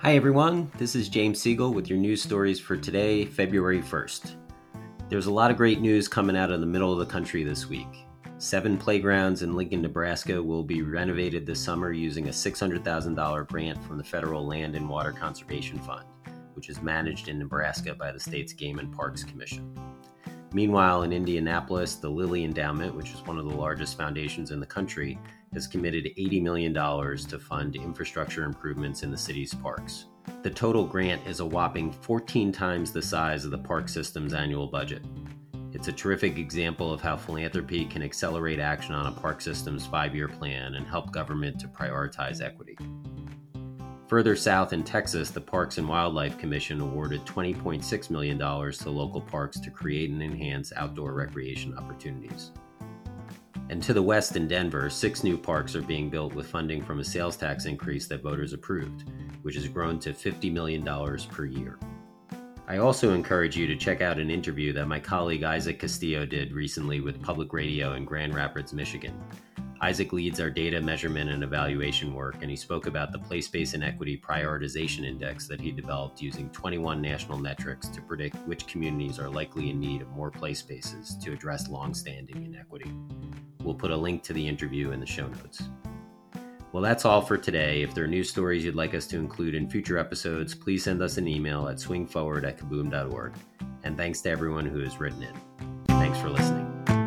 Hi, everyone. This is James Siegal with your news stories for today, February 1st. There's a lot of great news coming out of the middle of the country this week. Seven playgrounds in Lincoln, Nebraska will be renovated this summer using a $600,000 grant from the Federal Land and Water Conservation Fund, which is managed in Nebraska by the state's Game and Parks Commission. Meanwhile, in Indianapolis, the Lilly Endowment, which is one of the largest foundations in the country, has committed $80 million to fund infrastructure improvements in the city's parks. The total grant is a whopping 14 times the size of the park system's annual budget. It's a terrific example of how philanthropy can accelerate action on a park system's five year plan and help government to prioritize equity. Further south in Texas, the Parks and Wildlife Commission awarded $20.6 million to local parks to create and enhance outdoor recreation opportunities. And to the west in Denver, six new parks are being built with funding from a sales tax increase that voters approved, which has grown to $50 million per year. I also encourage you to check out an interview that my colleague Isaac Castillo did recently with Public Radio in Grand Rapids, Michigan. Isaac leads our data measurement and evaluation work, and he spoke about the Playspace Inequity Prioritization Index that he developed using 21 national metrics to predict which communities are likely in need of more play spaces to address longstanding inequity. We'll put a link to the interview in the show notes. Well, that's all for today. If there are news stories you'd like us to include in future episodes, please send us an email at swingforward at kaboom.org. And thanks to everyone who has written in. Thanks for listening.